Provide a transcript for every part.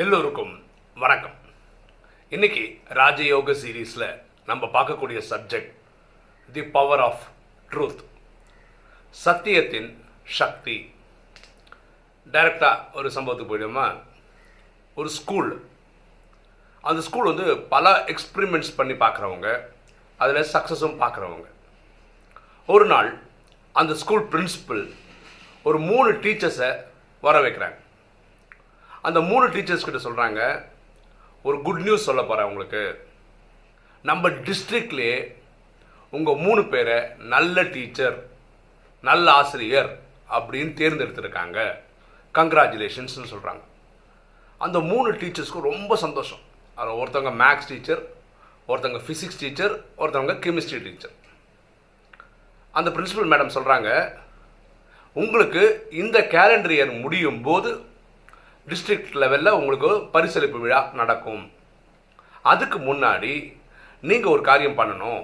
எல்லோருக்கும் வணக்கம். இன்னைக்கு ராஜயோக சீரீஸில் நம்ம பார்க்கக்கூடிய subject the power of truth சத்தியத்தின் சக்தி. டைரக்டாக ஒரு சம்பவத்துக்கு போயிடுமா ஒரு ஸ்கூல் அந்த ஸ்கூல் வந்து பல எக்ஸ்பிரிமெண்ட்ஸ் பண்ணி பார்க்குறவங்க அதில் சக்ஸஸும் பார்க்குறவங்க. ஒரு நாள் அந்த ஸ்கூல் பிரின்சிபல் ஒரு மூணு டீச்சர்ஸை வர வைக்கிறாங்க. அந்த மூணு டீச்சர்ஸ் கிட்ட சொல்கிறாங்க ஒரு குட் நியூஸ் சொல்ல போகிறேன் உங்களுக்கு. நம்ம டிஸ்ட்ரிக்ட்லேயே உங்கள் மூணு பேரை நல்ல டீச்சர் நல்ல ஆசிரியர் அப்படின்னு தேர்ந்தெடுத்திருக்காங்க. கங்க்ராச்சுலேஷன்ஸ்னு சொல்கிறாங்க அந்த மூணு டீச்சர்ஸ்க்கும் ரொம்ப சந்தோஷம். அதில் ஒருத்தவங்க மேக்ஸ் டீச்சர் ஒருத்தவங்க ஃபிசிக்ஸ் டீச்சர் ஒருத்தவங்க கெமிஸ்ட்ரி டீச்சர் அந்த பிரின்சிபல் மேடம் சொல்கிறாங்க உங்களுக்கு இந்த கேலண்டர் இயர் முடியும் போது டிஸ்ட்ரிக்ட் லெவலில் உங்களுக்கு பரிசளிப்பு விழா நடக்கும். அதுக்கு முன்னாடி நீங்கள் ஒரு காரியம் பண்ணணும்.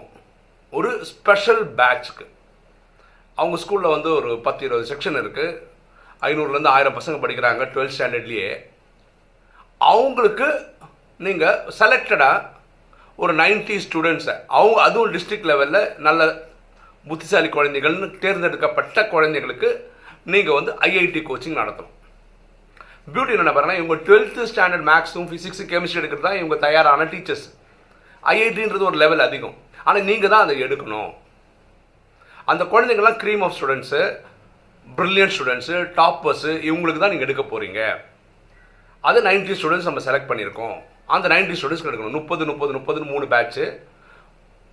ஒரு ஸ்பெஷல் பேட்ச்க்கு அவங்க ஸ்கூலில் வந்து ஒரு பத்து இருபது செக்ஷன் இருக்குது ஐநூறுலேருந்து ஆயிரம் பசங்க படிக்கிறாங்க டுவெல்த் ஸ்டாண்டர்ட்லேயே அவங்களுக்கு நீங்கள் செலக்டடாக ஒரு 90 ஸ்டூடெண்ட்ஸை அவங்க அதுவும் டிஸ்ட்ரிக்ட் லெவலில் நல்ல புத்திசாலி குழந்தைகள்னு தேர்ந்தெடுக்கப்பட்ட குழந்தைகளுக்கு நீங்கள் வந்து ஐஐடி கோச்சிங் நடத்தணும். பியூட்டி என்ன பாருங்கன்னா இவங்க டுவெல்த்து ஸ்டாண்டர்ட் மேக்ஸும் ஃபிசிக்ஸும் கெமிஸ்ட்ரி எடுக்கிறது தான் இவங்க தயாரான டீச்சர்ஸ் ஐஐடின்றது ஒரு லெவல் அதிகம். ஆனால் நீங்கள் தான் அதை எடுக்கணும். அந்த குழந்தைங்கள்லாம் cream of students brilliant students toppers இவங்களுக்கு தான் நீங்கள் எடுக்க போகிறீங்க அது 90 ஸ்டூடெண்ட்ஸ் நம்ம செலக்ட் பண்ணியிருக்கோம். அந்த 90 ஸ்டூடெண்ட்ஸ்க்கு எடுக்கணும். முப்பது முப்பது முப்பதுன்னு மூணு பேட்ச்சு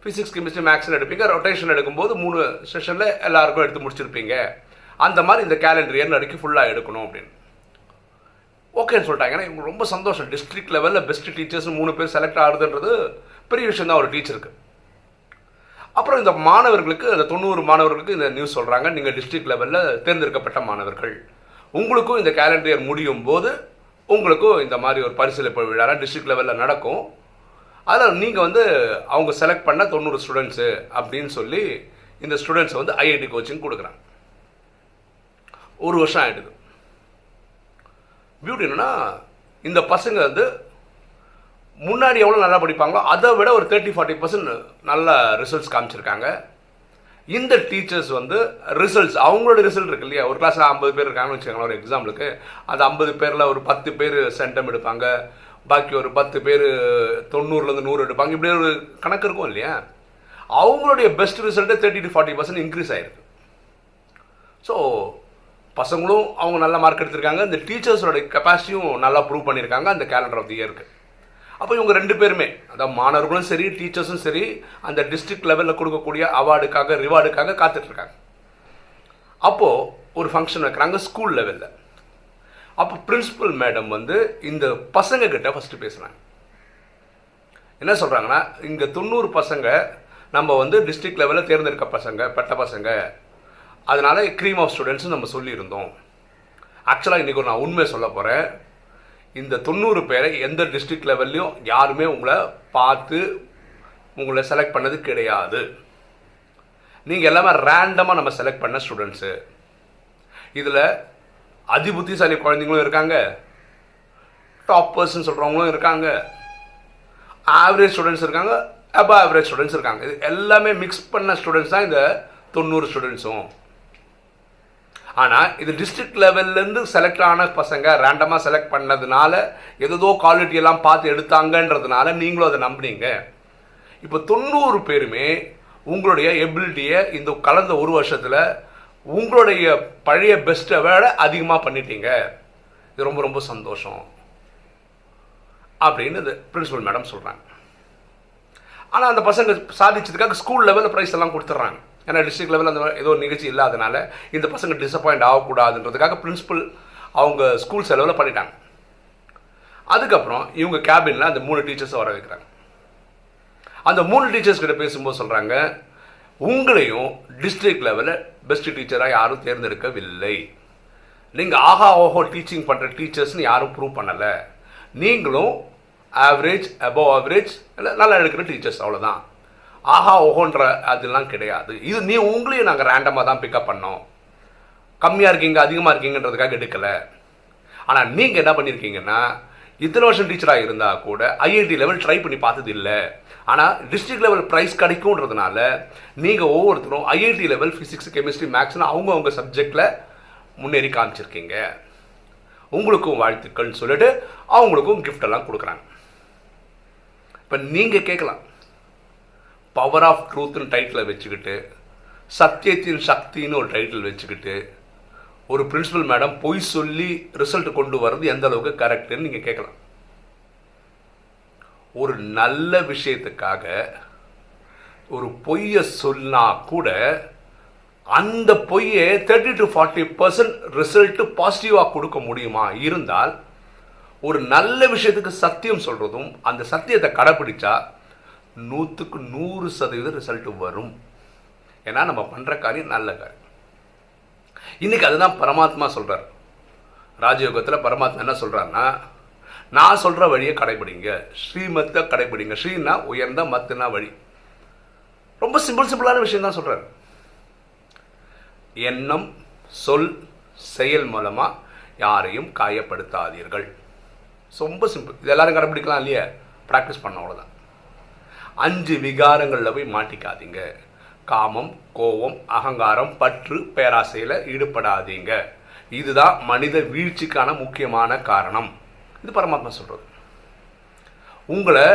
ஃபிசிக்ஸ் கெமிஸ்ட்ரி மேக்ஸ்னு எடுப்பீங்க. ரொட்டேஷன் எடுக்கும்போது மூணு செஷனில் எல்லாருக்கும் எடுத்து முடிச்சிருப்பீங்க. அந்த மாதிரி இந்த கேலண்டர் இயர் நடிக்கு ஃபுல்லாக எடுக்கணும் அப்படின்னு. ஓகேன்னு சொல்லிட்டாங்க. ஏன்னா இவங்க ரொம்ப சந்தோஷம். டிஸ்ட்ரிக்ட் லெவலில் பெஸ்ட் டீச்சர்ஸ் மூணு பேர் செலக்ட் ஆகுதுன்றது பெரிய விஷயம் தான் ஒரு டீச்சருக்கு அப்புறம் இந்த மாணவர்களுக்கு அந்த தொண்ணூறு மாணவர்களுக்கு இந்த நியூஸ் சொல்கிறாங்க நீங்கள் டிஸ்ட்ரிக்ட் லெவலில் தேர்ந்தெடுக்கப்பட்ட மாணவர்கள். உங்களுக்கும் இந்த கேலண்டர் இயர் முடியும் போது உங்களுக்கும் இந்த மாதிரி ஒரு பரிசீலிப்பு விழா டிஸ்ட்ரிக்ட் லெவலில் நடக்கும். அதில் நீங்கள் வந்து அவங்க செலக்ட் பண்ண தொண்ணூறு ஸ்டூடெண்ட்ஸு அப்படின்னு சொல்லி இந்த ஸ்டூடெண்ட்ஸை வந்து ஐஐடி கோச்சிங் கொடுக்குறாங்க. ஒரு வருஷம் ஆகிடுது பியூட்டி என்னென்னா இந்த பசங்க வந்து முன்னாடி எவ்வளோ நல்லா படிப்பாங்களோ அதை விட ஒரு தேர்ட்டி ஃபார்ட்டி பர்சன்ட் நல்ல ரிசல்ட்ஸ் காமிச்சிருக்காங்க. இந்த டீச்சர்ஸ் வந்து ரிசல்ட்ஸ் அவங்களோட ரிசல்ட் இருக்கு இல்லையா? ஒரு கிளாஸில் ஐம்பது பேர் இருக்காங்கன்னு வச்சுக்கோங்களேன் ஒரு எக்ஸாம்பிளுக்கு அந்த ஐம்பது பேரில் ஒரு பத்து பேர் சென்டம் எடுப்பாங்க. பாக்கி ஒரு பத்து பேர் தொண்ணூறுலேருந்து நூறு எடுப்பாங்க. இப்படி ஒரு கணக்கு இருக்கும் இல்லையா? அவங்களுடைய best result thirty to forty percent increase ஆகிருக்கு ஸோ பசங்களும் அவங்க நல்ல மார்க் எடுத்திருக்காங்க. இந்த டீச்சர்ஸோட கெப்பாசிட்டியும் நல்லா ப்ரூவ் பண்ணியிருக்காங்க. அந்த கேலண்டர் ஆஃப் தி இயருக்கு அப்போ இவங்க ரெண்டு பேருமே அதாவது மாணவர்களும் சரி டீச்சர்ஸும் சரி அந்த டிஸ்ட்ரிக்ட் லெவலில் கொடுக்கக்கூடிய அவார்டுக்காக ரிவார்டுக்காக காத்துட்ருக்காங்க. அப்போது ஒரு ஃபங்க்ஷன் வைக்கிறாங்க ஸ்கூல் லெவலில் அப்போ பிரின்சிபல் மேடம் வந்து இந்த பசங்க கிட்ட ஃபஸ்ட்டு பேசுகிறாங்க என்ன சொல்கிறாங்கன்னா இங்கே தொண்ணூறு பசங்க நம்ம வந்து டிஸ்ட்ரிக்ட் லெவலில் தேர்ந்தெடுக்க பசங்க பெட்ட பசங்க அதனால் க்ரீம் ஆஃப் ஸ்டூடெண்ட்ஸ் நம்ம சொல்லியிருந்தோம். ஆக்சுவலாக இன்றைக்கி நான் உண்மை சொல்ல போகிறேன் இந்த தொண்ணூறு பேரை எந்த டிஸ்ட்ரிக்ட் லெவல்லையும் யாருமே உங்களை பார்த்து உங்களை செலக்ட் பண்ணது கிடையாது. நீங்கள் எல்லாமே ரேண்டமாக நம்ம செலக்ட் பண்ண ஸ்டூடெண்ட்ஸு இதில் அதிபுத்திசாலி குழந்தைங்களும் இருக்காங்க. டாப்பர்ஸ்னு சொல்கிறவங்களும் இருக்காங்க. ஆவரேஜ் ஸ்டூடெண்ட்ஸ் இருக்காங்க. அபோ ஆவரேஜ் ஸ்டூடெண்ட்ஸ் இருக்காங்க. இது எல்லாமே மிக்ஸ் பண்ண ஸ்டூடெண்ட்ஸ் தான் இந்த தொண்ணூறு ஸ்டூடெண்ட்ஸும் ஆனால் இது டிஸ்ட்ரிக்ட் லெவல்லேருந்து செலக்ட் ஆன பசங்க ரேண்டமாக செலக்ட் பண்ணதுனால ஏதோ குவாலிட்டி எல்லாம் பார்த்து எடுத்தாங்கன்றதுனால நீங்களும் அதை நம்புனீங்க. இப்போ தொண்ணூறு பேருமே உங்களுடைய எபிலிட்டியை இந்த கலந்த ஒரு வருஷத்தில் உங்களுடைய பழைய பெஸ்ட்டை விட அதிகமாக பண்ணிட்டீங்க. இது ரொம்ப ரொம்ப சந்தோஷம். அப்படின்னு இது பிரின்சிபல் மேடம் சொல்கிறாங்க ஆனால் அந்த பசங்க சாதிச்சதுக்காக ஸ்கூல் லெவலில் ப்ரைஸ் எல்லாம் கொடுத்துட்றாங்க. ஏன்னா டிஸ்ட்ரிக்ட் லெவலில் அந்த ஏதோ ஒரு நிகழ்ச்சி இல்லாதனால இந்த பசங்க டிசப்பாயிண்ட் ஆகக்கூடாதுன்றதுக்காக பிரின்சிபல் அவங்க ஸ்கூல் செலவில் பண்ணிட்டாங்க. அதுக்கப்புறம் இவங்க கேபினில் அந்த மூணு டீச்சர்ஸை வர வைக்கிறாங்க. அந்த மூணு டீச்சர்ஸ் கிட்ட பேசும்போது சொல்கிறாங்க உங்களையும் டிஸ்ட்ரிக்ட் லெவலில் பெஸ்ட் டீச்சராக யாரும் தேர்ந்தெடுக்கவில்லை. நீங்கள் ஆஹா ஓஹோ டீச்சிங் பண்ணுற டீச்சர்ஸ்னு யாரும் ப்ரூவ் பண்ணலை. நீங்களும் ஆவரேஜ் அபவ் ஆவரேஜ் இல்லை நல்லா எடுக்கிற டீச்சர்ஸ் அவ்வளோதான் ஆஹா ஓஹோன்ற அதெல்லாம் கிடையாது. இது நீ உங்களையும் நாங்கள் ரேண்டமாக தான் பிக்கப் பண்ணோம். கம்மியாக இருக்கீங்க அதிகமாக இருக்கீங்கன்றதுக்காக எடுக்கலை. ஆனால் நீங்கள் என்ன பண்ணியிருக்கீங்கன்னா இத்தனை வருஷம் டீச்சராக இருந்தால் கூட ஐஐடி லெவல் ட்ரை பண்ணி பார்த்தது இல்லை. ஆனால் டிஸ்ட்ரிக்ட் லெவல் ப்ரைஸ் கிடைக்கும்ன்றதுனால நீங்கள் ஒவ்வொருத்தரும் ஐஐடி லெவல் ஃபிசிக்ஸ் கெமிஸ்ட்ரி மேக்ஸ்னு அவங்கவுங்க சப்ஜெக்டில் முன்னேறி காமிச்சிருக்கீங்க. உங்களுக்கும் வாழ்த்துக்கள்னு சொல்லிட்டு அவங்களுக்கும் gift எல்லாம் கொடுக்குறாங்க. இப்போ நீங்கள் கேட்கலாம். பவர் ஆஃப் ட்ரூத்துன்னு டைட்டிலை வச்சுக்கிட்டு சத்தியத்தின் சக்தின்னு ஒரு டைட்டில் வச்சுக்கிட்டு ஒரு பிரின்சிபல் மேடம் பொய் சொல்லி ரிசல்ட் கொண்டு வர்றது எந்த அளவுக்கு கரெக்டுன்னு நீங்கள் கேட்கலாம். ஒரு நல்ல விஷயத்துக்காக ஒரு பொய்யை சொன்னா கூட அந்த பொய்யை thirty to forty percent result பாசிட்டிவாக கொடுக்க முடியுமா? இருந்தால் ஒரு நல்ல விஷயத்துக்கு சத்தியம் சொல்கிறதும் அந்த சத்தியத்தை கடைப்பிடிச்சா நூற்றுக்கு நூறு சதவீதம் ரிசல்ட் வரும். ஏன்னா நம்ம பண்ணுற காரியம் நல்ல காரியம். இன்னைக்கு அதுதான் பரமாத்மா சொல்கிறார் ராஜயோகத்தில் பரமாத்மா என்ன சொல்கிறாருன்னா நான் சொல்கிற வழியை கடைபிடிங்க. ஸ்ரீமத்தை கடைபிடிங்க. ஸ்ரீனா உயர்ந்த மத்துனா வழி. ரொம்ப சிம்பிள் சிம்பிளான விஷயம் தான் சொல்கிறார் எண்ணம் சொல் செயல் மூலமாக யாரையும் காயப்படுத்தாதீர்கள். ரொம்ப சிம்பிள் இது எல்லாரும் கடைபிடிக்கலாம் இல்லையா? ப்ராக்டிஸ் பண்ண அவ்வளோதான் அஞ்சு விகாரங்களில் போய் மாட்டிக்காதீங்க. காமம் கோபம் அகங்காரம் பற்று பேராசையில் ஈடுபடாதீங்க. இதுதான் மனித வீழ்ச்சிக்கான முக்கியமான காரணம். இது பரமாத்மா சொல்கிறது உங்களை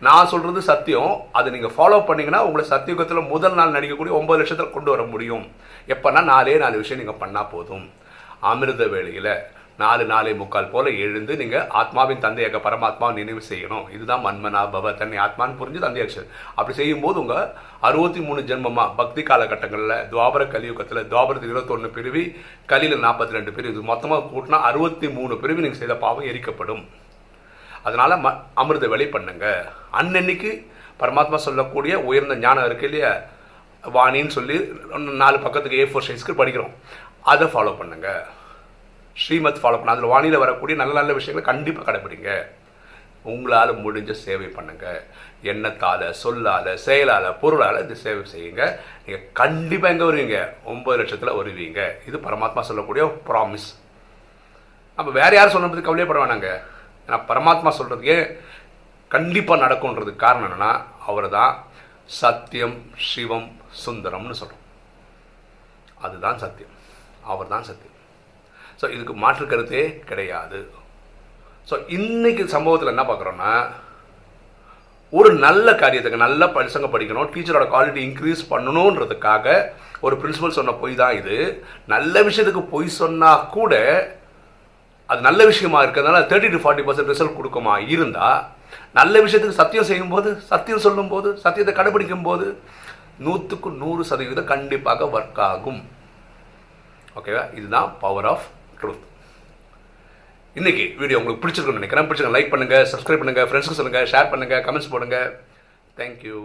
நான் சொல்றது சத்தியம். அதை நீங்க ஃபாலோ பண்ணீங்கன்னா உங்களை சத்தியுகத்தில் முதல் நாள் நடிக்கக்கூடிய ஒன்பது லட்சத்தில் கொண்டு வர முடியும். எப்போன்னா நாலே நாலு விஷயம் நீங்கள் பண்ணா போதும். அமிர்த வேளையில நாலு நாலே முக்கால் போல எழுந்து நீங்க ஆத்மாவின் தந்தையாக பரமாத்மாவை நினைவு செய்யணும். இதுதான் மன்மனா பவ தன்னை ஆத்மான்னு புரிஞ்சு தந்தையாக அப்படி செய்யும்போது உங்க அறுபத்தி மூணு ஜென்மமா பக்தி காலகட்டங்களில் துவாபர கலியுகத்தில் துவாபரத்து இருபத்தொன்று பிரிவி கலியில் நாற்பத்தி ரெண்டு பிரிவு. இது மொத்தமாக கூட்டினா அறுபத்தி மூணு பிரிவு நீங்கள் செய்த பாவம் எரிக்கப்படும். அதனால ம அமிர்த வேலை பண்ணுங்க. அன்னன்னைக்கு பரமாத்மா சொல்லக்கூடிய உயர்ந்த ஞானம் இருக்கு இல்லையா? வாணின்னு சொல்லி நாலு பக்கத்துக்கு ஏ ஃபோர் சைஸ்க்கு படிக்கிறோம். அதை ஃபாலோ பண்ணுங்கள் ஸ்ரீமத் ஃபாலோ பண்ண. அதில் வானியில் வரக்கூடிய நல்ல நல்ல விஷயங்களை கண்டிப்பாக கடைபிடிங்க. உங்களால் முடிஞ்ச சேவை பண்ணுங்க. எண்ணத்தால் சொல்லால் செயலால் பொருளால் இந்த சேவை செய்யுங்க. நீங்கள் கண்டிப்பாக எங்கே வருவீங்க? ஒன்பது லட்சத்தில் வருவீங்க. இது பரமாத்மா சொல்லக்கூடிய ப்ராமிஸ் அப்போ வேறு யாரும் சொல்லுறது கவலையப்பட வேணாங்க. ஏன்னா பரமாத்மா சொல்கிறதுக்கே கண்டிப்பாக நடக்கும்ன்றதுக்கு காரணம் என்னென்னா அவர் தான் சத்தியம் சிவம் சுந்தரம்னு சொல்கிறோம் அதுதான் சத்தியம். அவர் தான் சத்தியம். ஸோ இதுக்கு மாற்று கருத்தே கிடையாது. ஸோ இன்னைக்கு சம்பவத்தில் என்ன பார்க்குறோன்னா ஒரு நல்ல காரியத்துக்கு நல்ல பசங்க படிக்கணும் டீச்சரோட குவாலிட்டி இன்க்ரீஸ் பண்ணணுன்றதுக்காக ஒரு பிரின்சிபல் சொன்ன பொய் தான் இது. நல்ல விஷயத்துக்கு பொய் சொன்னால் கூட அது நல்ல விஷயமா இருக்கிறதுனால thirty to forty percent result கொடுக்குமா இருந்தால் நல்ல விஷயத்துக்கு சத்தியம் செய்யும்போது சத்தியம் சொல்லும்போது சத்தியத்தை கடைபிடிக்கும் போது நூற்றுக்கு நூறு சதவீதம் கண்டிப்பாக ஒர்க் ஆகும். ஓகேவா இதுதான் பவர் ஆஃப் ட்ரூத் இன்னைக்கு வீடியோ உங்களுக்கு பிடிச்சிருக்குன்னு நினைக்கிறேன். பிடிச்சிருக்கேன் லைக் பண்ணுங்கள் சப்ஸ்கிரைப் பண்ணுங்க ஃப்ரெண்ட்ஸ்க்கு சொல்லுங்கள் ஷேர் பண்ணுங்கள் கமெண்ட்ஸ் போடுங்க. தேங்க்யூ